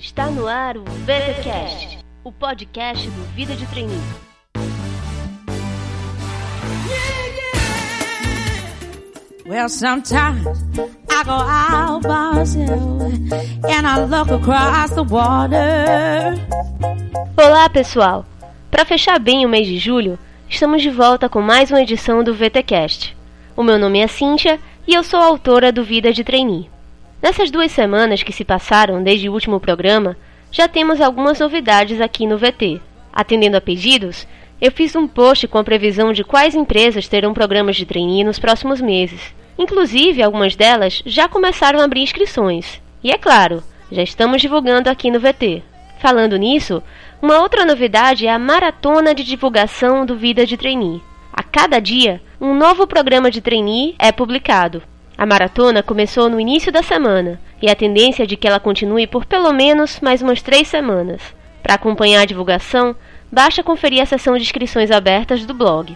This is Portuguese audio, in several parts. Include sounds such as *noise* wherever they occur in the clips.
Está no ar o VTCast, o podcast do Vida de Treininho. Well, sometimes I go out by myself and I look across the water. Olá, pessoal! Para fechar bem o mês de julho, estamos de volta com mais uma edição do VTcast. O meu nome é Cíntia e eu sou autora do Vida de Trainee. Nessas duas semanas que se passaram desde o último programa, já temos algumas novidades aqui no VT. Atendendo a pedidos, eu fiz um post com a previsão de quais empresas terão programas de trainee nos próximos meses. Inclusive, algumas delas já começaram a abrir inscrições. E é claro, já estamos divulgando aqui no VT. Falando nisso, uma outra novidade é a maratona de divulgação do Vida de Trainee. A cada dia, um novo programa de trainee é publicado. A maratona começou no início da semana e a tendência é de que ela continue por pelo menos mais umas três semanas. Para acompanhar a divulgação, basta conferir a seção de inscrições abertas do blog.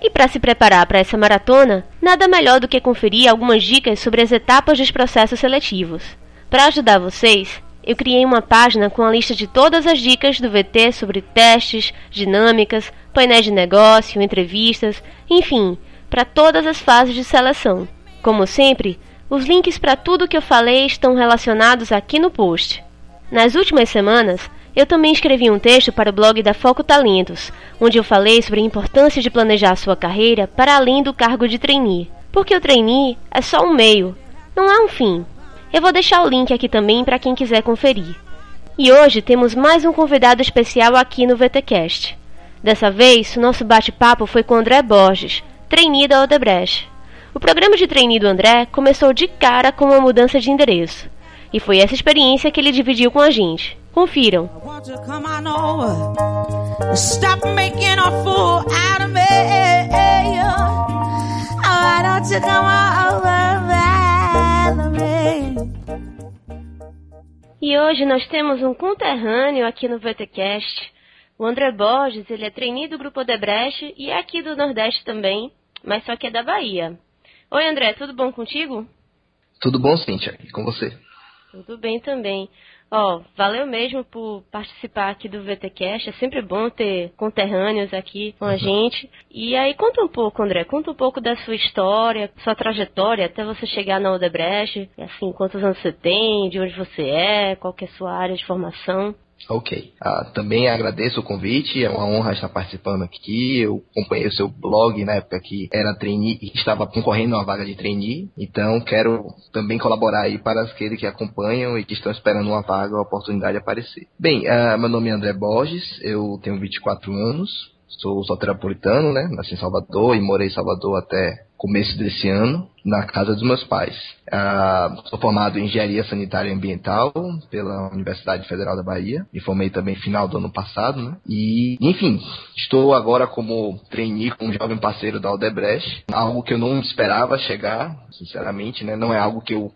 E para se preparar para essa maratona, nada melhor do que conferir algumas dicas sobre as etapas dos processos seletivos. Para ajudar vocês, eu criei uma página com a lista de todas as dicas do VT sobre testes, dinâmicas, painéis de negócio, entrevistas, enfim, para todas as fases de seleção. Como sempre, os links para tudo que eu falei estão relacionados aqui no post. Nas últimas semanas, eu também escrevi um texto para o blog da Foco Talentos, onde eu falei sobre a importância de planejar sua carreira para além do cargo de trainee, porque o trainee é só um meio, não é um fim. Eu vou deixar o link aqui também para quem quiser conferir. E hoje temos mais um convidado especial aqui no VTcast. Dessa vez, o nosso bate-papo foi com André Borges, trainee da Odebrecht. O programa de trainee do André começou de cara com uma mudança de endereço. E foi essa experiência que ele dividiu com a gente. Confiram. E hoje nós temos um conterrâneo aqui no VTcast. O André Borges, ele é trainee do Grupo Odebrecht e é aqui do Nordeste também, mas só que é da Bahia. Oi André, tudo bom contigo? Tudo bom, Cíntia, e com você? Tudo bem também. Ó, oh, valeu mesmo por participar aqui do VTcast. É sempre bom ter conterrâneos aqui com a uhum. gente. E aí conta um pouco, André, conta um pouco da sua história, sua trajetória até você chegar na Odebrecht. Assim, quantos anos você tem, de onde você é, qual que é a sua área de formação. Ok. Ah, também agradeço o convite, é uma honra estar participando aqui. Eu acompanhei o seu blog na época que era trainee e estava concorrendo a uma vaga de trainee. Então quero também colaborar aí para aqueles que acompanham e que estão esperando uma vaga, a oportunidade aparecer. Bem, ah, meu nome é André Borges, eu tenho 24 anos, sou soteropolitano, né? Nasci em Salvador e morei em Salvador até começo desse ano, na casa dos meus pais. Ah, sou formado em Engenharia Sanitária e Ambiental pela Universidade Federal da Bahia. Me formei também final do ano passado, né? E, enfim, estou agora como trainee com um jovem parceiro da Aldebrecht. Algo que eu não esperava chegar, sinceramente, né? Não é algo que eu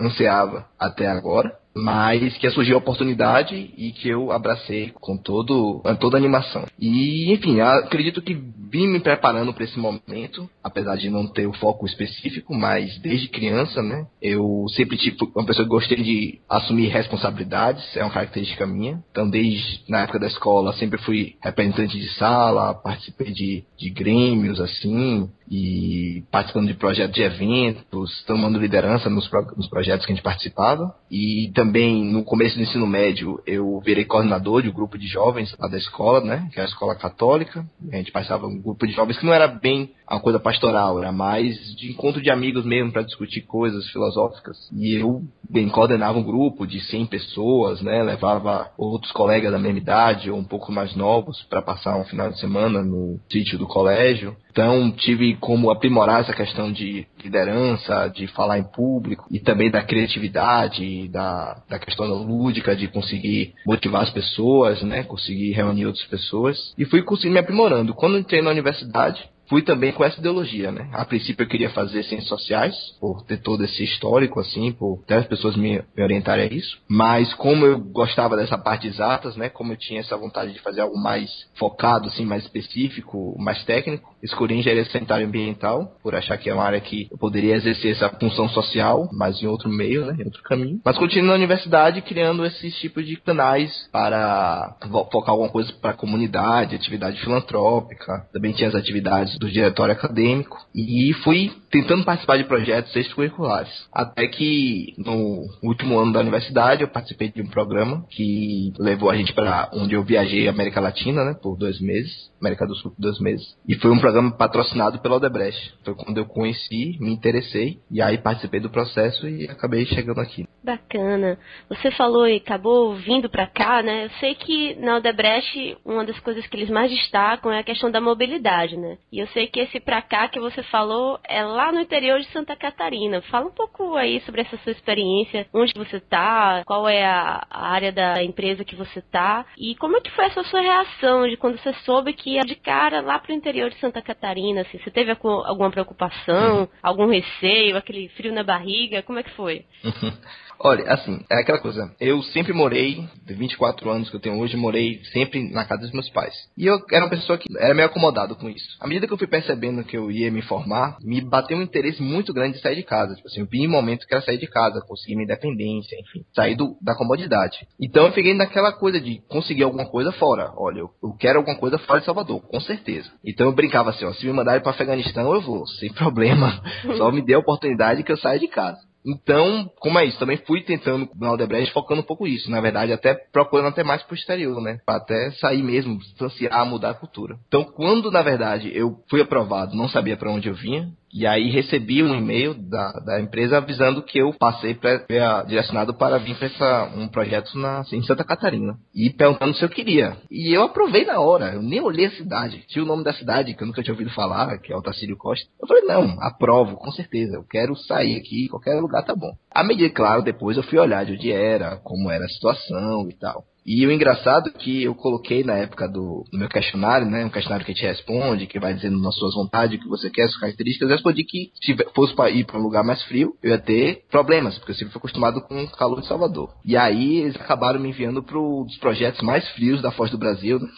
ansiava até agora mas que surgiu a oportunidade e que eu abracei com todo, toda a animação. E, enfim, acredito que vim me preparando para esse momento, apesar de não ter o foco específico, mas desde criança, né, eu sempre tive uma pessoa que gostei de assumir responsabilidades, é uma característica minha. Então, desde na época da escola, sempre fui representante de sala, participei de, de grêmios, assim, e participando de projetos de eventos, tomando liderança nos, pro, nos projetos que a gente participava. E também no começo do ensino médio eu virei coordenador de um grupo de jovens lá da escola, né? Que é a escola católica. A gente participava um grupo de jovens que não era bem uma coisa pastoral, era mais de encontro de amigos mesmo para discutir coisas filosóficas. E eu bem coordenava um grupo de 100 pessoas, né? Levava outros colegas da mesma idade ou um pouco mais novos para passar um final de semana no sítio do colégio. Então, tive como aprimorar essa questão de liderança, de falar em público e também da criatividade, da, da questão lúdica de conseguir motivar as pessoas, né? Conseguir reunir outras pessoas. E fui conseguindo me aprimorando. Quando entrei na universidade, fui também com essa ideologia, né? A princípio eu queria fazer ciências sociais, por ter todo esse histórico, assim, por ter as pessoas me, me orientarem a isso. Mas como eu gostava dessa parte exatas, né? Como eu tinha essa vontade de fazer algo mais focado, assim, mais específico, mais técnico, escolhi engenharia sanitária ambiental, por achar que é uma área que eu poderia exercer essa função social, mas em outro meio, né, em outro caminho. Mas continuo na universidade criando esses tipos de canais para focar alguma coisa para a comunidade, atividade filantrópica, também tinha as atividades do diretório acadêmico e fui tentando participar de projetos extracurriculares. Até que no último ano da universidade eu participei de um programa que levou a gente para onde eu viajei América Latina, né, por dois meses, América do Sul por dois meses. E foi um programa patrocinado pela Odebrecht. Foi quando eu conheci, me interessei e aí participei do processo e acabei chegando aqui. Bacana. Você falou e acabou vindo para cá, né? Eu sei que na Odebrecht uma das coisas que eles mais destacam é a questão da mobilidade, né? E eu sei que esse para cá que você falou é lá no interior de Santa Catarina. Fala um pouco aí sobre essa sua experiência, onde você tá, qual é a, área da empresa que você tá e como é que foi essa sua reação de quando você soube que ia de cara lá pro interior de Santa Catarina, assim, você teve alguma preocupação, algum receio, aquele frio na barriga, como é que foi? *laughs* Olha, assim, é aquela coisa. Eu sempre morei, de 24 anos que eu tenho hoje, morei sempre na casa dos meus pais. E eu era uma pessoa que era meio acomodado com isso. À medida que eu fui percebendo que eu ia me formar, me bateu um interesse muito grande de sair de casa. Tipo assim, eu vi um momento que era sair de casa, conseguir minha independência, enfim, sair do, da comodidade. Então eu fiquei naquela coisa de conseguir alguma coisa fora. Olha, eu, eu quero alguma coisa fora de Salvador, com certeza. Então eu brincava assim, ó, se me mandarem para Afeganistão, eu vou, sem problema. *laughs* Só me dê a oportunidade que eu saia de casa. Então, como é isso? Também fui tentando na Aldebrecht focando um pouco isso. Na verdade, até procurando até mais pro exterior, né? Pra até sair mesmo, distanciar, mudar a cultura. Então, quando na verdade eu fui aprovado, não sabia para onde eu vinha, e aí recebi um e-mail da, da empresa avisando que eu passei para direcionado para vir para um projeto na, em Santa Catarina. E perguntando se eu queria. E eu aprovei na hora, eu nem olhei a cidade. Tinha o nome da cidade que eu nunca tinha ouvido falar, que é Altacílio Costa. Eu falei, não, aprovo, com certeza. Eu quero sair aqui, qualquer lugar tá bom. A medida, claro, depois eu fui olhar de onde era, como era a situação e tal. E o engraçado é que eu coloquei na época do, do, meu questionário, né? Um questionário que te responde, que vai dizendo nas suas vontades o que você quer, suas características. Eu respondi que se fosse para ir para um lugar mais frio, eu ia ter problemas, porque eu sempre fui acostumado com o calor de Salvador. E aí eles acabaram me enviando para os projetos mais frios da Foz do Brasil, né?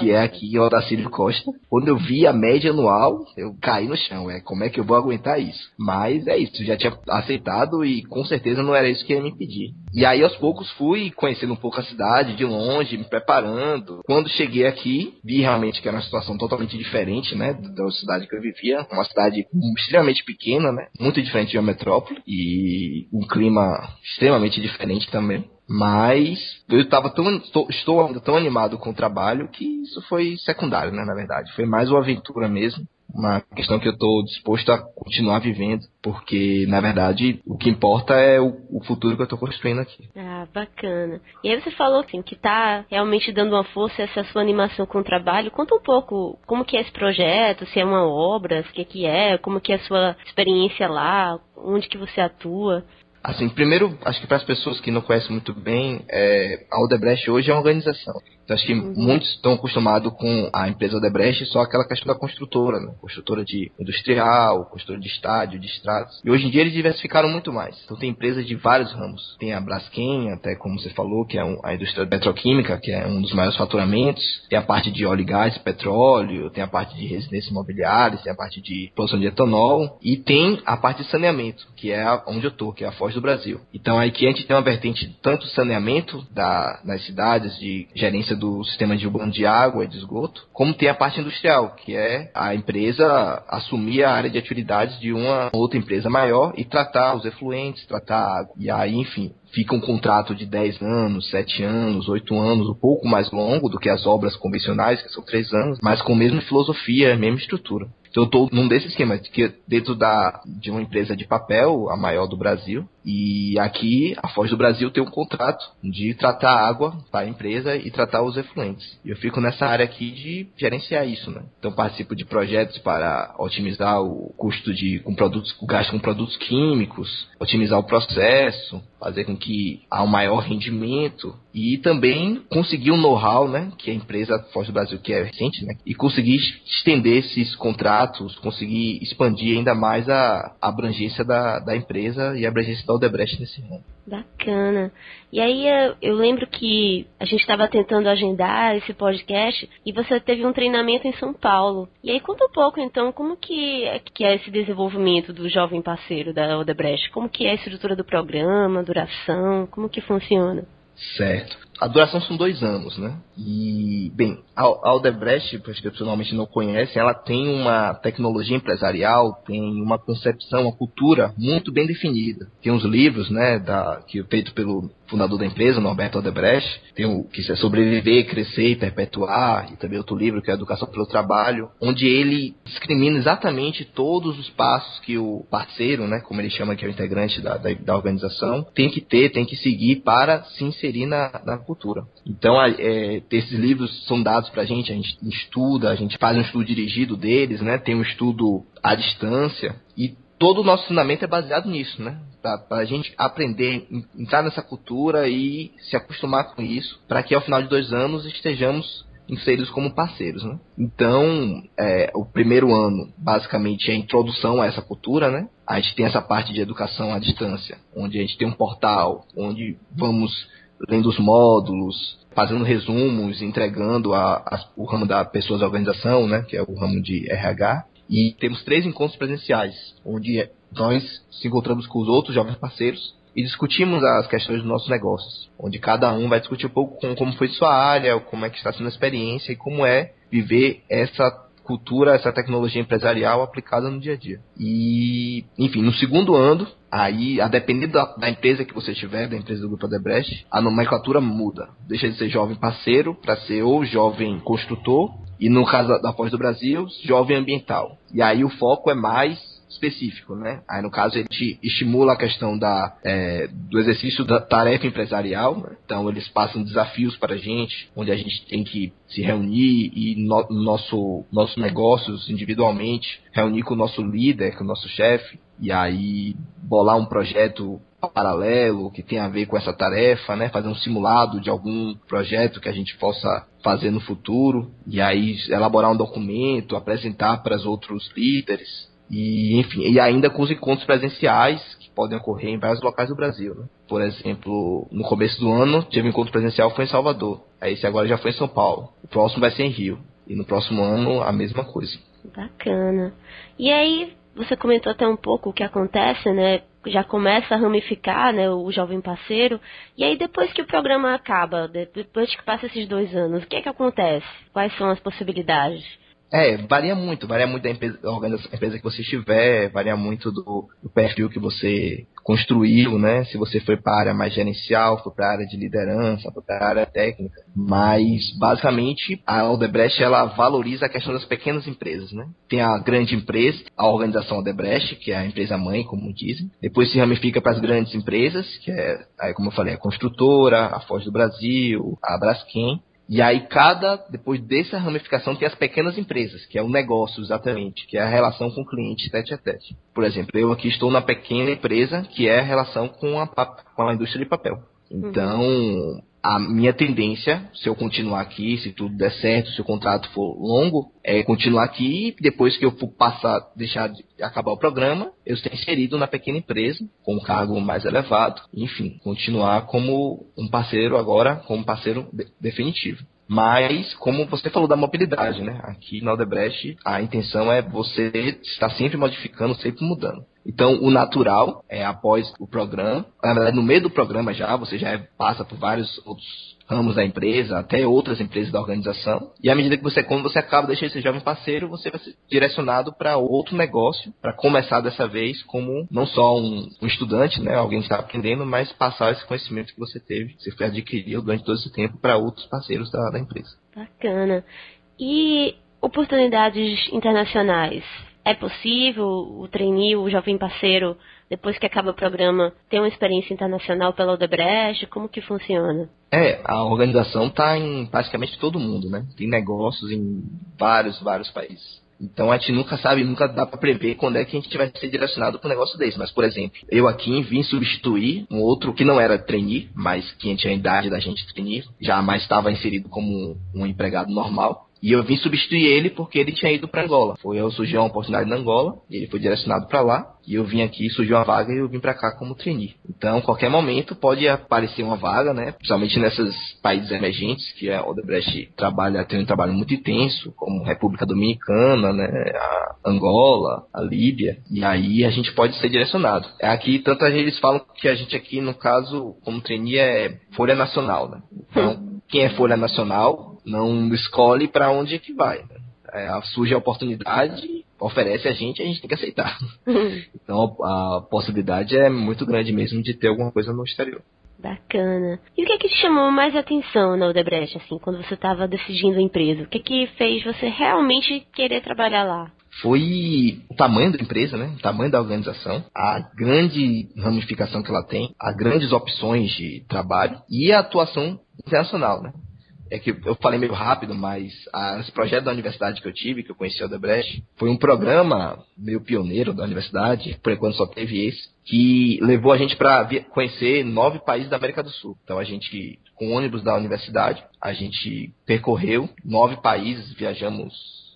Que é aqui em Odacílio Costa. Quando eu vi a média anual, eu caí no chão. É como é que eu vou aguentar isso? Mas é isso, já tinha aceitado e com certeza não era isso que ia me pedir. E aí aos poucos fui conhecendo um pouco a cidade de longe, me preparando. Quando cheguei aqui, vi realmente que era uma situação totalmente diferente, né, da cidade que eu vivia, uma cidade extremamente pequena, né, muito diferente de uma metrópole e um clima extremamente diferente também. Mas eu estava tão, estou, ainda tão animado com o trabalho que isso foi secundário, né, na verdade. Foi mais uma aventura mesmo. Uma questão que eu estou disposto a continuar vivendo, porque na verdade o que importa é o, o futuro que eu estou construindo aqui. Ah, bacana. E aí você falou assim que está realmente dando uma força essa sua animação com o trabalho. Conta um pouco como que é esse projeto, se é uma obra, o que, que é, como que é a sua experiência lá, onde que você atua. Assim, primeiro, acho que para as pessoas que não conhecem muito bem, é, a Odebrecht hoje é uma organização. Então, acho que uhum. muitos estão acostumados com a empresa Odebrecht só aquela questão da construtora, né? Construtora de industrial, construtora de estádio, de estradas. E hoje em dia eles diversificaram muito mais. Então, tem empresas de vários ramos. Tem a Braskem, até como você falou, que é um, a indústria petroquímica, que é um dos maiores faturamentos. Tem a parte de óleo e gás, petróleo. Tem a parte de residências imobiliárias. Tem a parte de produção de etanol. E tem a parte de saneamento, que é onde eu tô, que é a Foz do Brasil. Então, aí que a gente tem uma vertente tanto saneamento da, nas cidades, de gerência do sistema de urbano de água e de esgoto, como tem a parte industrial, que é a empresa assumir a área de atividades de uma outra empresa maior e tratar os efluentes, tratar a água. E aí, enfim, fica um contrato de 10 anos, 7 anos, 8 anos, um pouco mais longo do que as obras convencionais, que são 3 anos, mas com a mesma filosofia, a mesma estrutura. Então eu estou num desses esquemas, que dentro da, de uma empresa de papel, a maior do Brasil, e aqui a Foz do Brasil tem um contrato de tratar água para a empresa e tratar os efluentes. Eu fico nessa área aqui de gerenciar isso, né? Então participo de projetos para otimizar o custo de com produtos, o gasto com produtos químicos, otimizar o processo, fazer com que há um maior rendimento e também conseguir um know-how, né, que a empresa Foz do Brasil que é recente, né, e conseguir estender esses contratos, conseguir expandir ainda mais a, a abrangência da, da empresa e a abrangência da Odebrecht nesse ramo. Bacana. E aí eu lembro que a gente estava tentando agendar esse podcast e você teve um treinamento em São Paulo. E aí conta um pouco então como que é, que é esse desenvolvimento do jovem parceiro da Odebrecht? Como que é a estrutura do programa, duração, como que funciona? Certo. A duração são dois anos, né? E, bem, a Aldebrecht, para as que pessoalmente não conhecem, ela tem uma tecnologia empresarial, tem uma concepção, uma cultura muito bem definida. Tem uns livros, né, da, que é feito pelo fundador da empresa, Norberto Aldebrecht, tem o que é Sobreviver, Crescer e Perpetuar, e também outro livro que é Educação pelo Trabalho, onde ele discrimina exatamente todos os passos que o parceiro, né, como ele chama que é o integrante da, da, da organização, tem que ter, tem que seguir para se inserir na, na cultura. Então, é, esses livros são dados para a gente, a gente estuda, a gente faz um estudo dirigido deles, né? Tem um estudo à distância e todo o nosso ensinamento é baseado nisso, né? Para a gente aprender, entrar nessa cultura e se acostumar com isso, para que ao final de dois anos estejamos inseridos como parceiros, né? Então, é, o primeiro ano, basicamente, é a introdução a essa cultura, né? A gente tem essa parte de educação à distância, onde a gente tem um portal, onde vamos lendo os módulos, fazendo resumos, entregando a, a, o ramo da pessoas da organização, né, que é o ramo de RH. E temos três encontros presenciais, onde nós se encontramos com os outros jovens parceiros e discutimos as questões dos nossos negócios, onde cada um vai discutir um pouco com, como foi sua área, como é que está sendo a experiência e como é viver essa cultura, essa tecnologia empresarial aplicada no dia a dia. E, enfim, no segundo ano, aí, a depender da, da, empresa que você tiver, da empresa do Grupo Adebrecht, a nomenclatura muda. Deixa de ser jovem parceiro para ser ou jovem construtor, e no caso da, Pós do Brasil, jovem ambiental. E aí o foco é mais específico, né? Aí no caso ele estimula a questão da, é, do exercício da tarefa empresarial, né? então eles passam desafios para a gente, onde a gente tem que se reunir e no, nosso nossos negócios individualmente reunir com o nosso líder, com o nosso chefe e aí bolar um projeto paralelo que tem a ver com essa tarefa, né? Fazer um simulado de algum projeto que a gente possa fazer no futuro e aí elaborar um documento, apresentar para os outros líderes e, enfim, e ainda com os encontros presenciais que podem ocorrer em vários locais do Brasil. Né? Por exemplo, no começo do ano, teve um encontro presencial foi em Salvador. Aí esse agora já foi em São Paulo. O próximo vai ser em Rio. E no próximo ano, a mesma coisa. Bacana. E aí, você comentou até um pouco o que acontece, né? Já começa a ramificar, né, o jovem parceiro. E aí, depois que o programa acaba, depois que passa esses dois anos, o que é que acontece? Quais são as possibilidades? É, varia muito, varia muito da empresa, da empresa que você estiver, varia muito do, do, perfil que você construiu, né? Se você foi para a área mais gerencial, foi para a área de liderança, foi para a área técnica. Mas, basicamente, a Aldebrecht, ela valoriza a questão das pequenas empresas, né? Tem a grande empresa, a organização Aldebrecht, que é a empresa mãe, como dizem. Depois se ramifica para as grandes empresas, que é, aí, como eu falei, a construtora, a Foz do Brasil, a Braskem. E aí cada, depois dessa ramificação, tem as pequenas empresas, que é o negócio exatamente, que é a relação com o cliente tete a tete. Por exemplo, eu aqui estou na pequena empresa, que é a relação com a, com a indústria de papel. Então, uhum a minha tendência, se eu continuar aqui, se tudo der certo, se o contrato for longo, é continuar aqui e depois que eu for passar, deixar de acabar o programa, eu ser inserido na pequena empresa, com um cargo mais elevado, enfim, continuar como um parceiro agora, como parceiro de definitivo. Mas, como você falou da mobilidade, né? Aqui na Odebrecht, a intenção é você estar sempre modificando, sempre mudando. Então, o natural é após o programa, na verdade, no meio do programa já, você já passa por vários outros ramos da empresa, até outras empresas da organização. E à medida que você, quando você acaba deixando esse jovem parceiro, você vai ser direcionado para outro negócio, para começar dessa vez como não só um, um estudante, né, alguém que está aprendendo, mas passar esse conhecimento que você teve, que você adquiriu durante todo esse tempo para outros parceiros da, da empresa. Bacana. E oportunidades internacionais? É possível o trainee, o jovem parceiro, depois que acaba o programa, ter uma experiência internacional pela Odebrecht? Como que funciona? É, a organização está em praticamente todo mundo, né? Tem negócios em vários, vários países. Então a gente nunca sabe, nunca dá para prever quando é que a gente vai ser direcionado para um negócio desse. Mas, por exemplo, eu aqui vim substituir um outro que não era trainee, mas que tinha a idade da gente trainee, já mais estava inserido como um empregado normal. E eu vim substituir ele porque ele tinha ido para Angola. Foi eu surgiu uma oportunidade na Angola, ele foi direcionado para lá. E eu vim aqui, surgiu uma vaga e eu vim para cá como trainee. Então, qualquer momento pode aparecer uma vaga, né? Principalmente nesses países emergentes que a Odebrecht trabalha, tem um trabalho muito intenso, como República Dominicana, né? A Angola, a Líbia. E aí a gente pode ser direcionado. É aqui, tanto eles falam que a gente aqui, no caso, como trainee, é Folha Nacional, né? Então, quem é Folha Nacional não escolhe para onde é que vai. Né? É, surge a oportunidade oferece a gente, a gente tem que aceitar. *laughs* então a, a, possibilidade é muito grande mesmo de ter alguma coisa no exterior. Bacana. E o que é que te chamou mais atenção na Odebrecht, assim, quando você estava decidindo a empresa? O que é que fez você realmente querer trabalhar lá? Foi o tamanho da empresa, né? O tamanho da organização, a grande ramificação que ela tem, as grandes opções de trabalho e a atuação internacional, né? É que eu falei meio rápido, mas a, esse projeto da universidade que eu tive, que eu conheci o Odebrecht, foi um programa meio pioneiro da universidade, por enquanto só teve esse, que levou a gente para conhecer nove países da América do Sul. Então a gente, com ônibus da universidade, a gente percorreu nove países, viajamos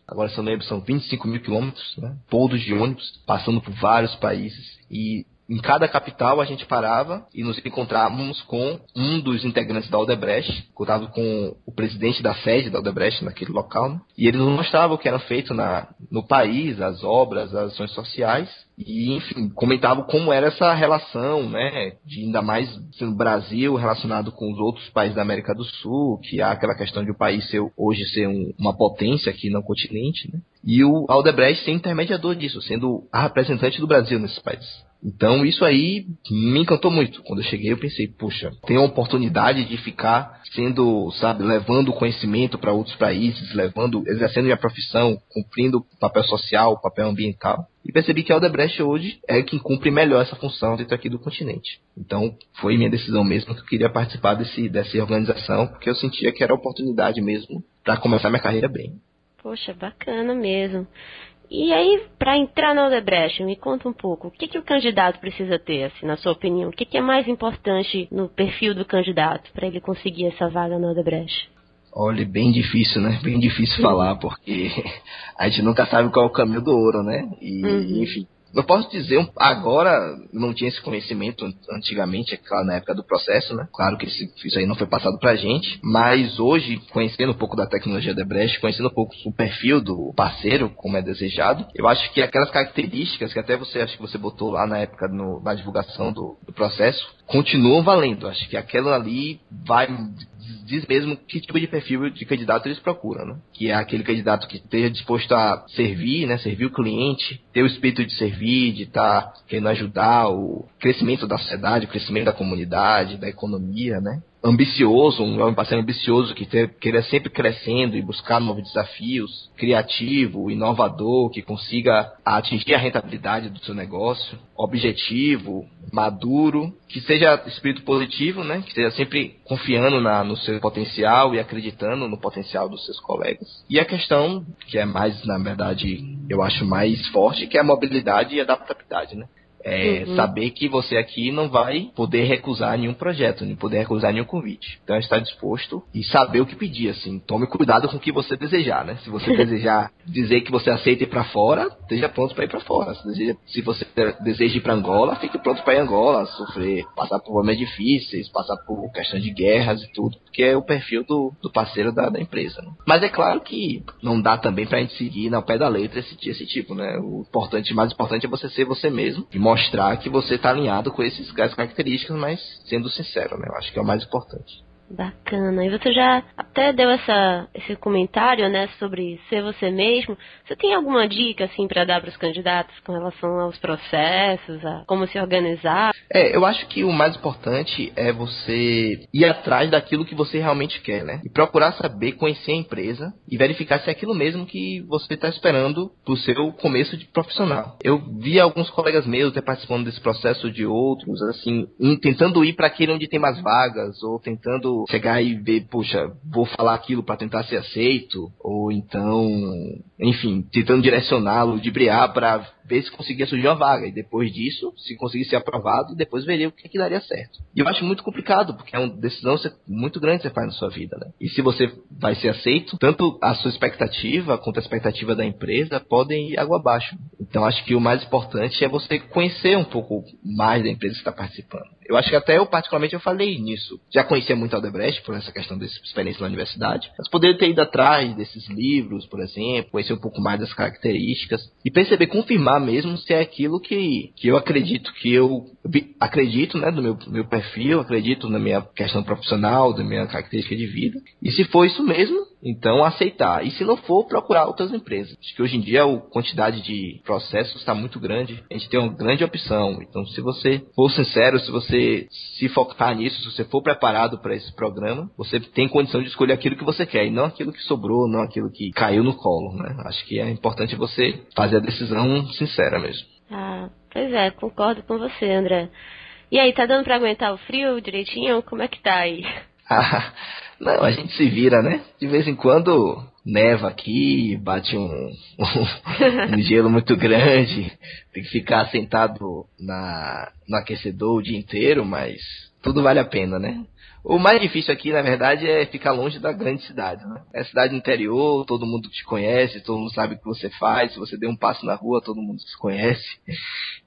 agora se eu lembro, são 25 mil quilômetros, né? todos de ônibus, passando por vários países. E em cada capital a gente parava e nos encontrávamos com um dos integrantes da Odebrecht, contava com o presidente da sede da Odebrecht naquele local, né? e ele nos mostrava o que era feito na, no país, as obras, as ações sociais, e enfim, comentava como era essa relação, né, de ainda mais no Brasil relacionado com os outros países da América do Sul, que há aquela questão de o país ser, hoje ser um, uma potência aqui no continente, né? E o Aldebrecht ser intermediador disso, sendo a representante do Brasil nesses países. Então isso aí me encantou muito. Quando eu cheguei eu pensei, puxa, tenho a oportunidade de ficar sendo, sabe, levando conhecimento para outros países, levando, exercendo minha profissão, cumprindo papel social, papel ambiental. E percebi que a Aldebrecht hoje é quem cumpre melhor essa função dentro aqui do continente. Então foi minha decisão mesmo que eu queria participar desse, dessa organização, porque eu sentia que era oportunidade mesmo para começar minha carreira bem. Poxa, bacana mesmo. E aí, para entrar na Odebrecht, me conta um pouco, o que, que o candidato precisa ter, assim, na sua opinião? O que, que é mais importante no perfil do candidato para ele conseguir essa vaga na Odebrecht? Olha, bem difícil, né? Bem difícil falar, porque *laughs* a gente nunca sabe qual é o caminho do ouro, né? E, uhum. enfim, eu posso dizer, agora não tinha esse conhecimento antigamente, é claro, na época do processo, né? Claro que isso aí não foi passado pra gente, mas hoje, conhecendo um pouco da tecnologia da Brecht, conhecendo um pouco o perfil do parceiro, como é desejado, eu acho que aquelas características que até você acho que você botou lá na época no, na divulgação do, do processo, continuam valendo. Acho que aquela ali vai diz mesmo que tipo de perfil de candidato eles procuram, né? Que é aquele candidato que esteja disposto a servir, né? Servir o cliente, ter o espírito de servir, de estar tá querendo ajudar o crescimento da sociedade, o crescimento da comunidade, da economia, né? ambicioso, um parceiro ambicioso que queira sempre crescendo e buscar novos desafios, criativo, inovador, que consiga atingir a rentabilidade do seu negócio, objetivo, maduro, que seja espírito positivo, né? Que esteja sempre confiando na, no seu potencial e acreditando no potencial dos seus colegas. E a questão que é mais, na verdade, eu acho mais forte, que é a mobilidade e adaptabilidade, né? É, uhum. Saber que você aqui não vai poder recusar nenhum projeto, nem poder recusar nenhum convite. Então, estar disposto e saber o que pedir, assim. Tome cuidado com o que você desejar, né? Se você *laughs* desejar dizer que você aceita ir para fora, esteja pronto para ir para fora. Se, deseja, se, você deseja ir para Angola, fique pronto para ir Angola, sofrer, passar por momentos difíceis, passar por questão de guerras e tudo, porque é o perfil do, do parceiro da, da empresa. Né? Mas é claro que não dá também para a gente seguir ao pé da letra esse, esse tipo, né? O importante, mais importante é você ser você mesmo e mostrar que você está alinhado com esses, essas características, mas sendo sincero, né? Eu acho que é o mais importante. Bacana. E você já até deu essa, esse comentário, né, sobre ser você mesmo. Você tem alguma dica, assim, para dar para os candidatos com relação aos processos, a como se organizar? É, eu acho que o mais importante é você ir atrás daquilo que você realmente quer, né? E procurar saber, conhecer a empresa e verificar se é aquilo mesmo que você está esperando para o seu começo de profissional. Eu vi alguns colegas meus até participando desse processo de outros, assim, tentando ir para aquele onde tem mais vagas ou tentando chegar e ver, poxa, vou falar aquilo para tentar ser aceito, ou então, enfim, tentando direcioná-lo, de briar para ver se conseguia surgir uma vaga. E depois disso, se conseguir ser aprovado, depois veria o que, é que daria certo. E eu acho muito complicado, porque é uma decisão muito grande que você faz na sua vida, né? E se você vai ser aceito, tanto a sua expectativa quanto a expectativa da empresa podem ir água abaixo. Então acho que o mais importante é você conhecer um pouco mais da empresa que está participando. Eu acho que até eu, particularmente, eu falei nisso. Já conhecia muito a Aldebrecht por essa questão dessa experiência na universidade, mas poderia ter ido atrás desses livros, por exemplo, conhecer um pouco mais das características e perceber, confirmar mesmo se é aquilo que, que eu acredito que eu acredito, né, do meu, meu perfil, acredito na minha questão profissional, da minha característica de vida. E se for isso mesmo, então aceitar. E se não for, procurar outras empresas. Acho que hoje em dia a quantidade de processos está muito grande. A gente tem uma grande opção. Então, se você for sincero, se você se focar nisso, se você for preparado para esse programa, você tem condição de escolher aquilo que você quer e não aquilo que sobrou, não aquilo que caiu no colo, né? Acho que é importante você fazer a decisão sincera mesmo. Ah, pois é, concordo com você, André. E aí, tá dando para aguentar o frio direitinho? Como é que tá aí? *laughs* *laughs* Não, a gente se vira, né? De vez em quando neva aqui, bate um, um, um, gelo muito grande, tem que ficar sentado na, no aquecedor o dia inteiro, mas tudo vale a pena, né? O mais difícil aqui, na verdade, é ficar longe da grande cidade. Né? É cidade interior, todo mundo te conhece, todo mundo sabe o que você faz. Se você der um passo na rua, todo mundo te conhece.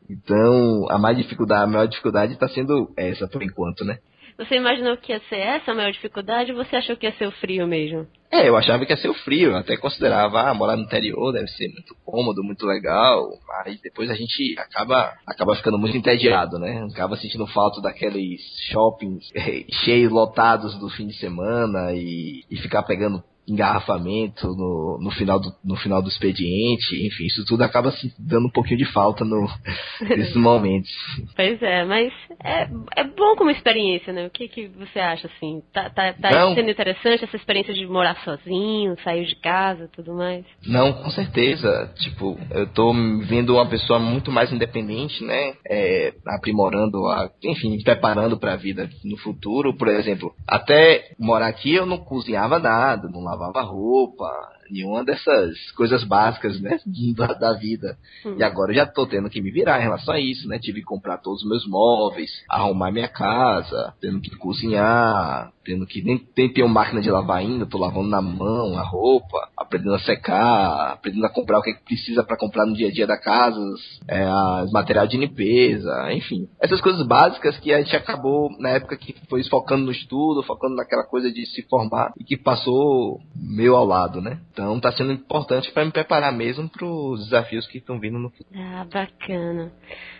Então, a mais dificuldade, a maior dificuldade está sendo essa por enquanto, né? Você imaginou que ia ser essa a maior dificuldade ou você achou que ia ser o frio mesmo? É, eu achava que ia ser o frio, até considerava, ah, morar no interior deve ser muito cômodo, muito legal, mas depois a gente acaba, acaba ficando muito entediado, né? Acaba sentindo falta daqueles shoppings *laughs* cheios, lotados do fim de semana e, e ficar pegando engarrafamento no, no, final do, no final do expediente, enfim, isso tudo acaba se dando um pouquinho de falta no, *laughs* nesses momentos. Pois é, mas é, é bom como experiência, né? O que, que você acha, assim? Tá, tá, tá sendo interessante essa experiência de morar sozinho, sair de casa tudo mais? Não, com certeza. Tipo, eu tô vendo uma pessoa muito mais independente, né? É, aprimorando, a, enfim, me preparando para a vida no futuro. Por exemplo, até morar aqui eu não cozinhava nada, não lavava roupa, nenhuma dessas coisas básicas, né, *laughs* da, da vida. Hum. E agora eu já tô tendo que me virar em relação a isso, né? Tive que comprar todos os meus móveis, arrumar minha casa, tendo que cozinhar, tendo que nem ter uma máquina de lavar ainda, tô lavando na mão a roupa, aprendendo a secar, aprendendo a comprar o que, é que precisa para comprar no dia a dia da casa, é, as material de limpeza, enfim. Essas coisas básicas que a gente acabou na época que foi focando no estudo, focando naquela coisa de se formar e que passou meio ao lado, né? Então, está sendo importante para me preparar mesmo para os desafios que estão vindo no futuro. Ah, bacana.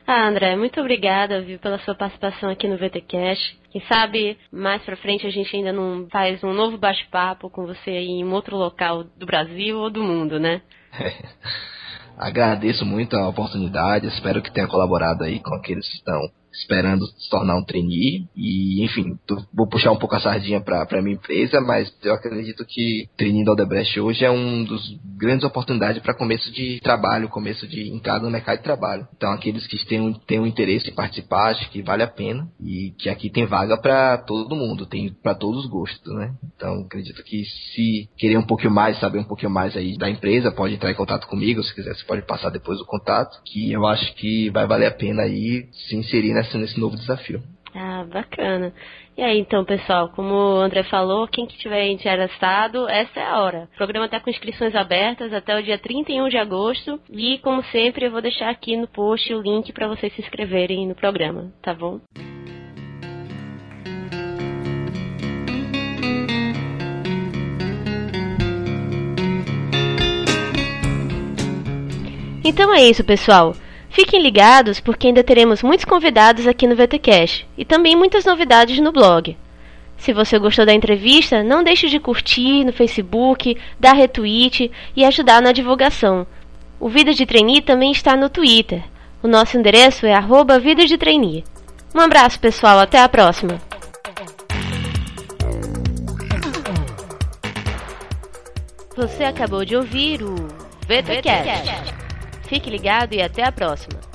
Ah, André, muito obrigada viu, pela sua participação aqui no VTCast. Quem sabe mais para frente a gente ainda não faz um novo bate-papo com você em um outro local do Brasil ou do mundo, né? *laughs* Agradeço muito a oportunidade, espero que tenha colaborado aí com aqueles que estão esperando se tornar um trainee. E, enfim, tô, vou puxar um pouco a sardinha para a minha empresa, mas eu acredito que trainee da Odebrecht hoje é um dos grandes oportunidades para começo de trabalho, começo de entrada no mercado de trabalho. Então, aqueles que têm, têm um interesse em participar, acho que vale a pena. E que aqui tem vaga para todo mundo, tem para todos os gostos, né? Então, acredito que se querer um pouquinho mais, saber um pouquinho mais aí da empresa, pode entrar em contato comigo, se quiser, você pode passar depois o contato, que eu acho que vai valer a pena aí se inserir nessa, nesse novo desafio. Ah, bacana. E aí, então, pessoal, como o André falou, quem que tiver interessado, essa é a hora. O programa está com inscrições abertas até o dia 31 de agosto e, como sempre, eu vou deixar aqui no post o link para vocês se inscreverem no programa, tá bom? Então é isso, pessoal. Fiquem ligados porque ainda teremos muitos convidados aqui no VTCast e também muitas novidades no blog. Se você gostou da entrevista, não deixe de curtir no Facebook, dar retweet e ajudar na divulgação. O Vida de Trainee também está no Twitter. O nosso endereço é arroba Vida de Trainee. Um abraço, pessoal. Até a próxima. Você acabou de ouvir o VTCast. Fique ligado e até a próxima.